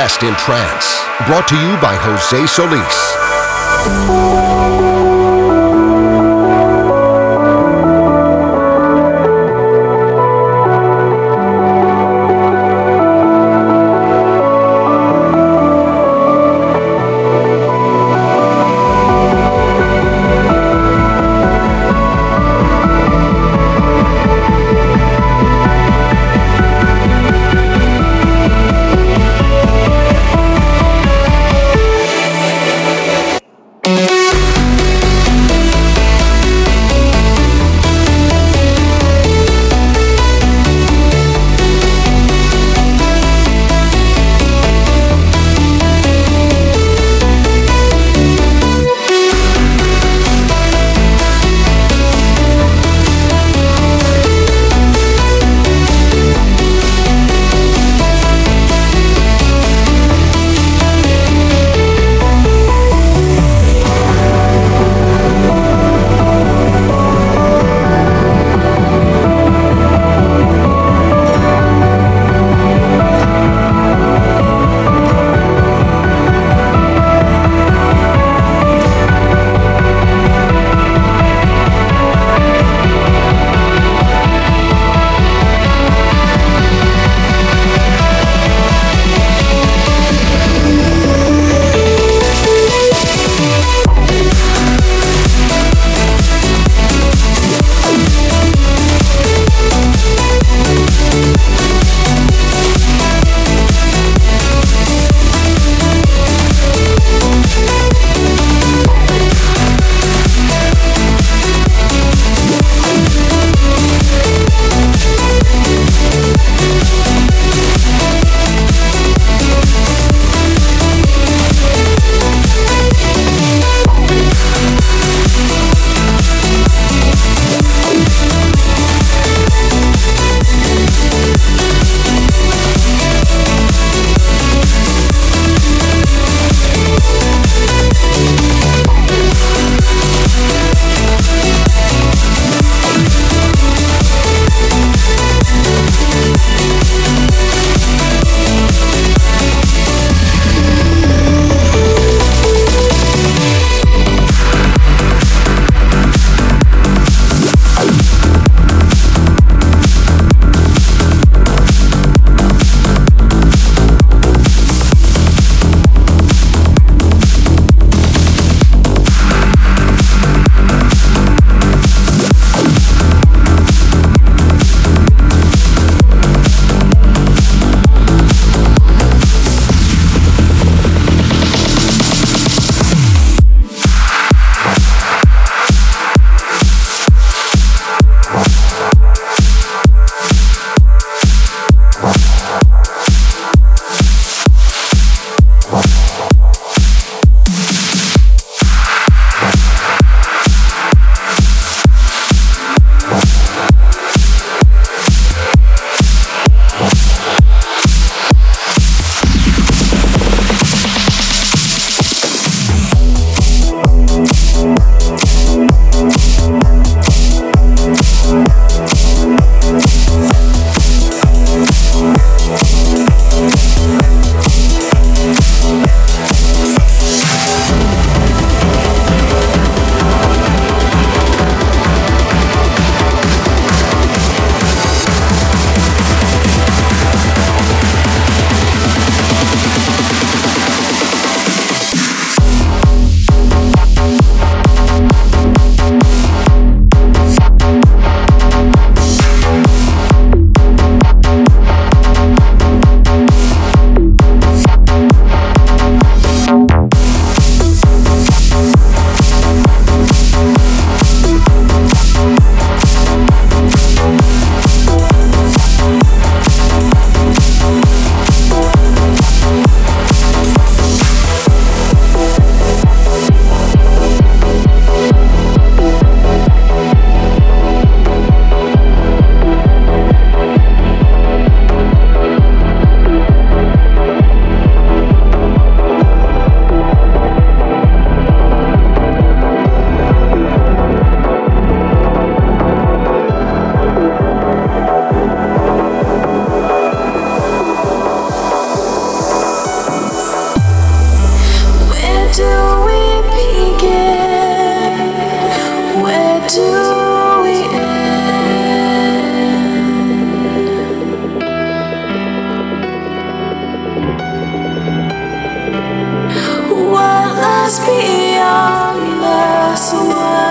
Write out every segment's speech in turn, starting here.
Best in trance. Brought to you by Jose Solis. Just be young, less aware.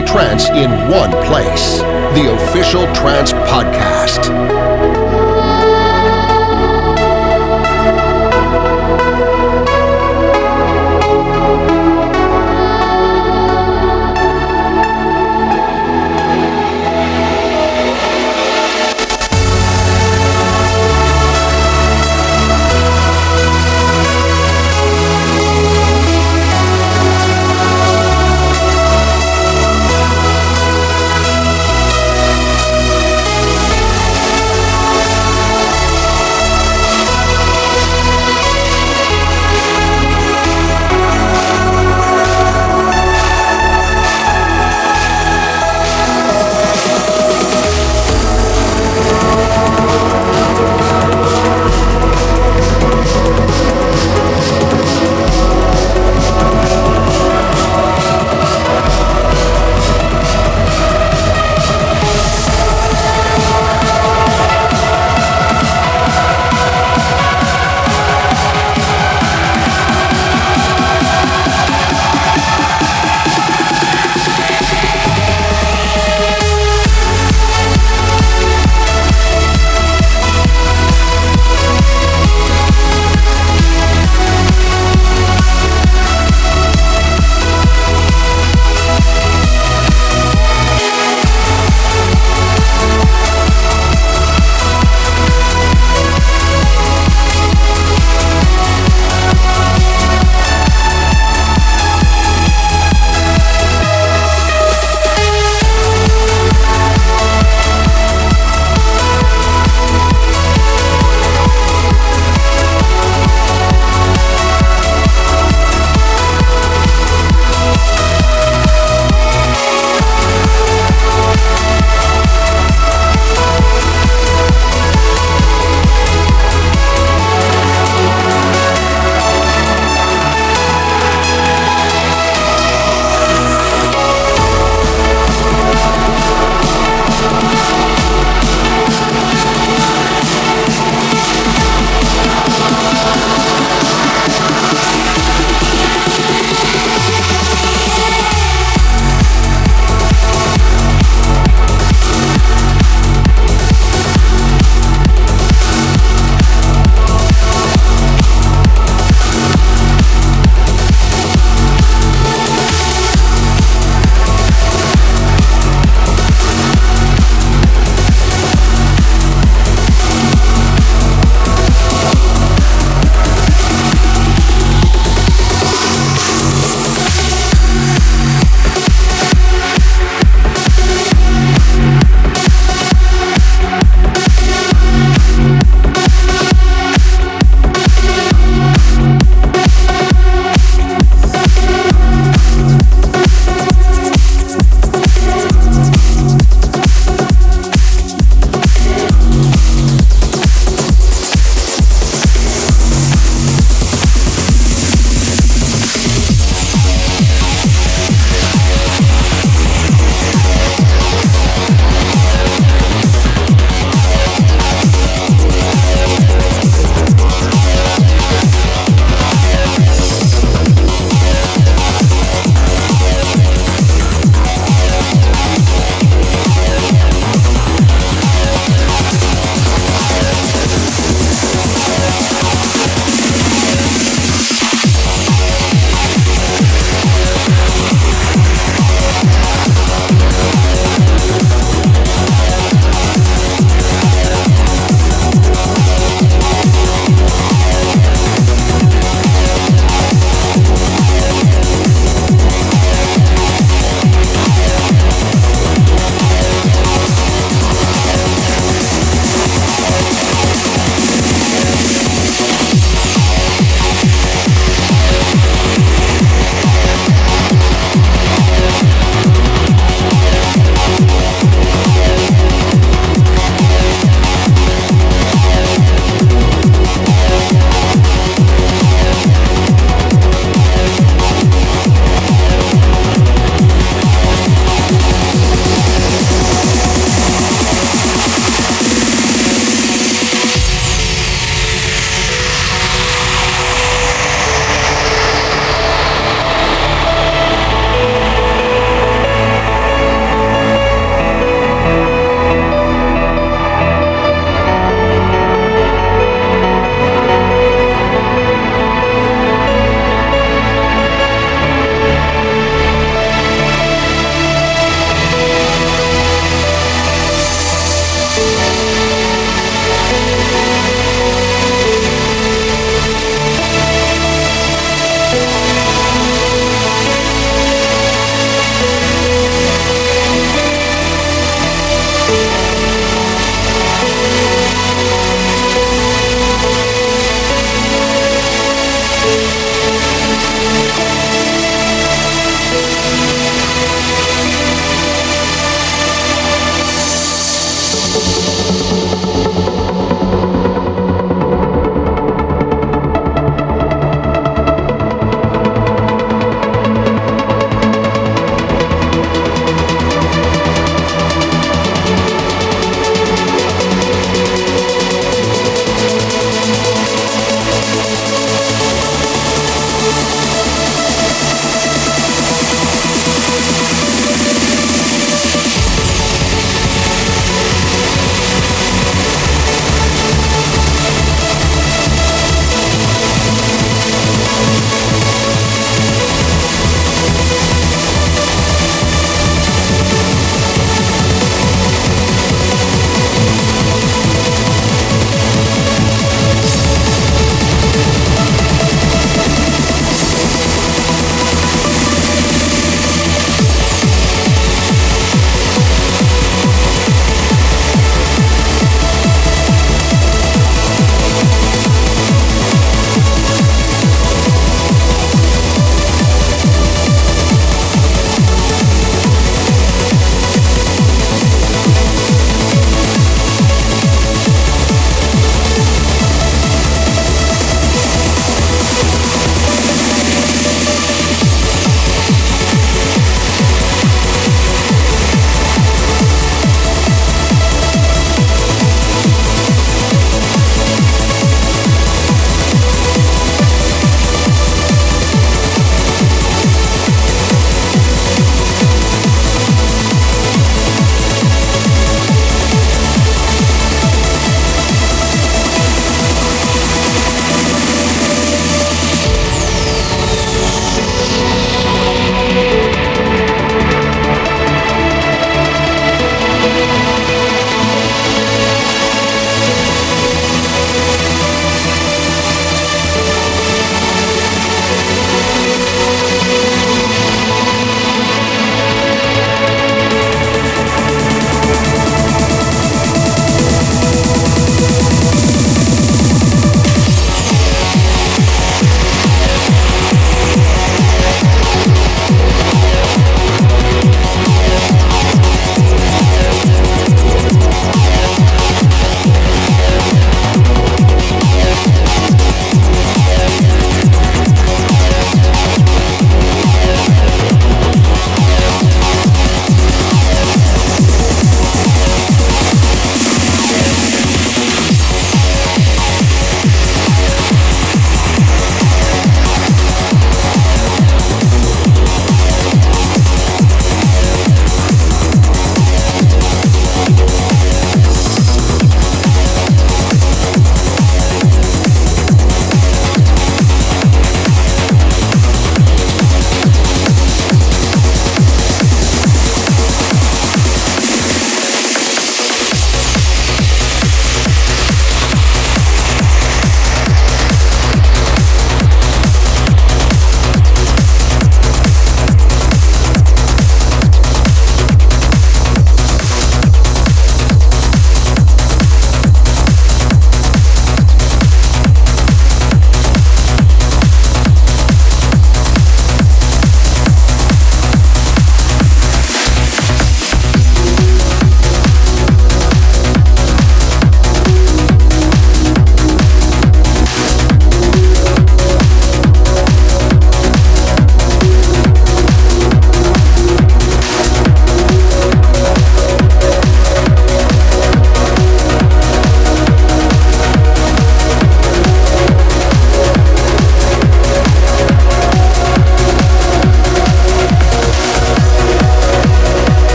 Trance in one place. The official Trance Podcast.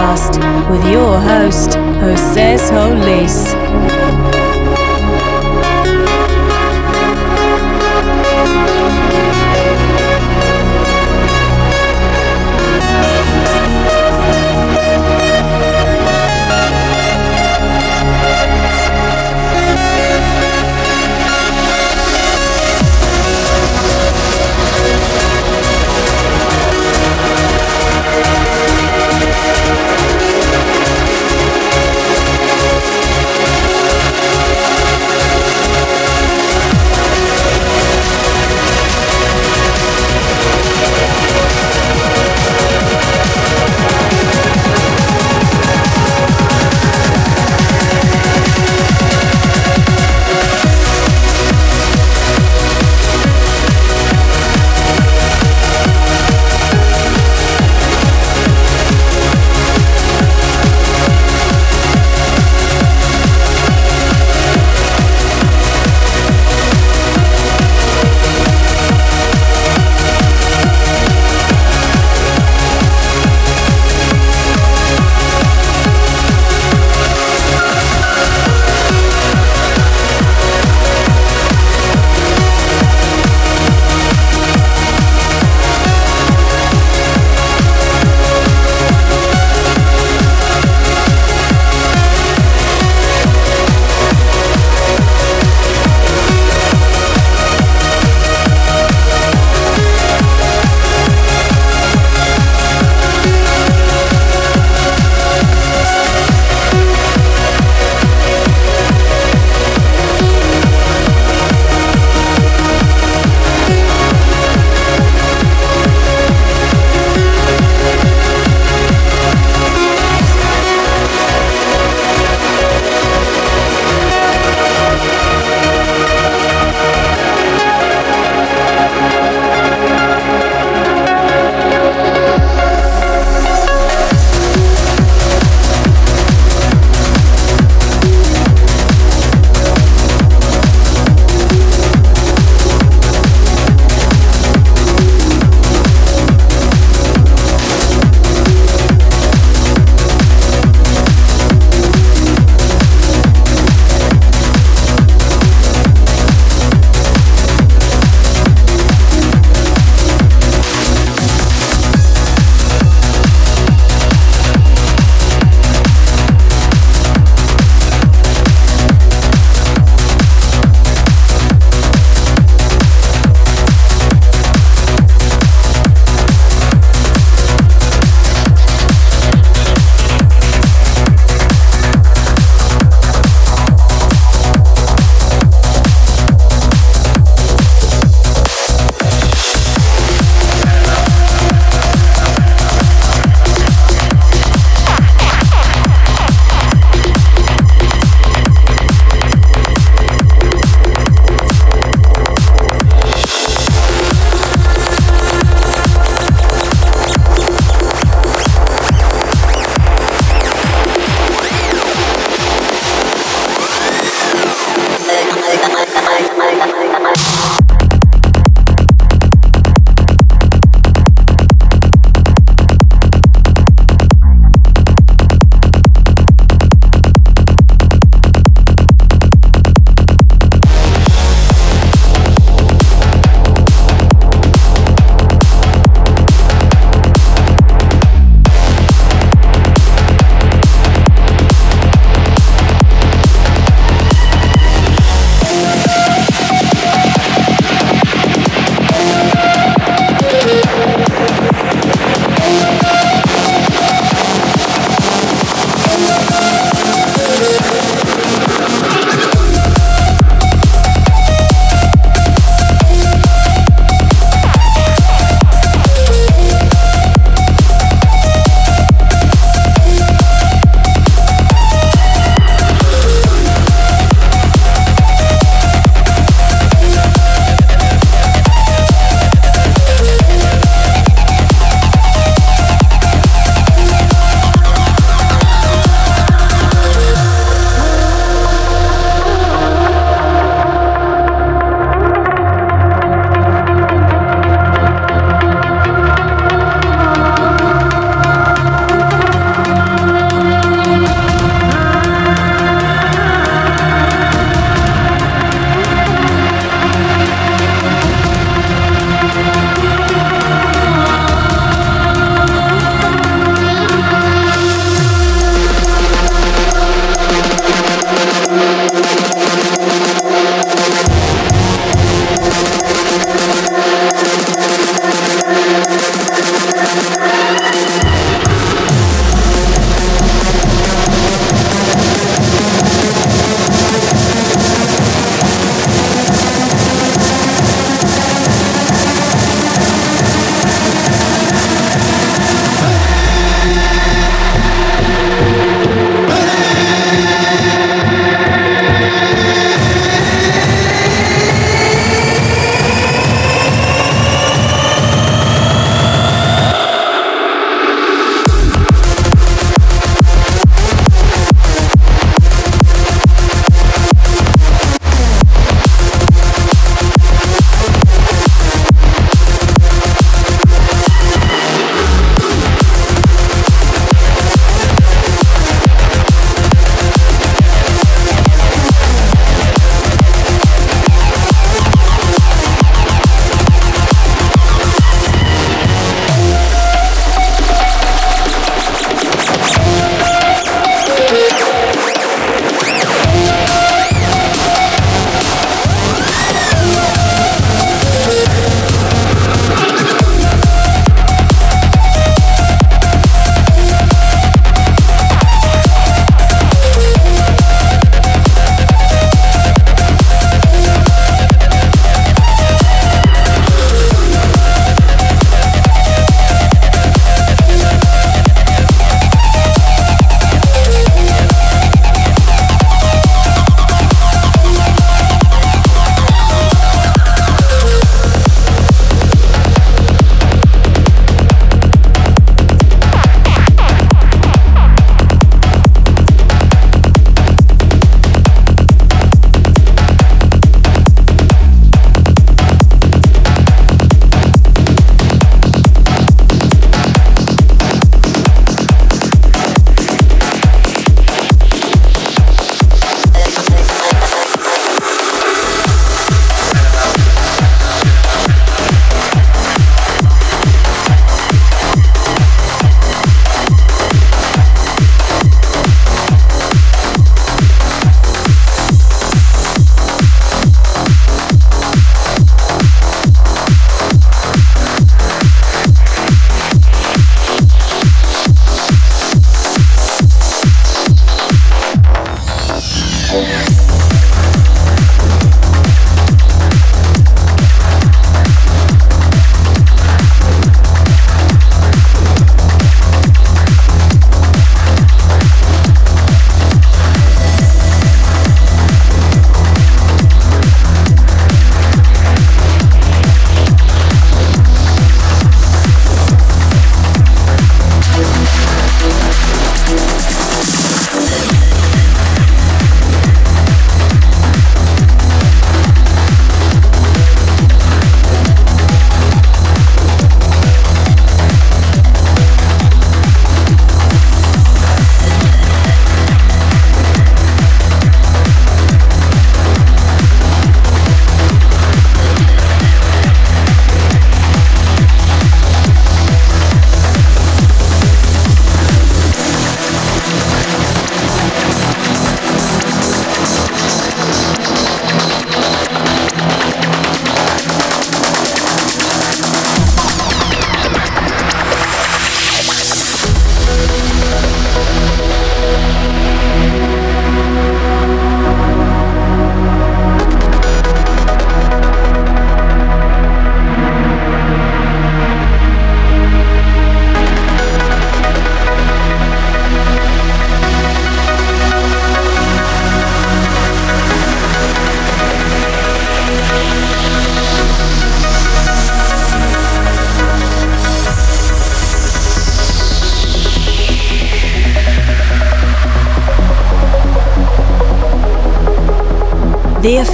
Podcast with your host, Jose Solis.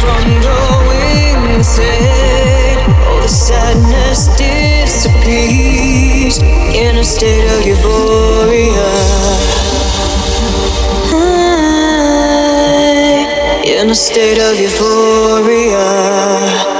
from going insane. All the sadness disappears in a state of euphoria. In a state of euphoria.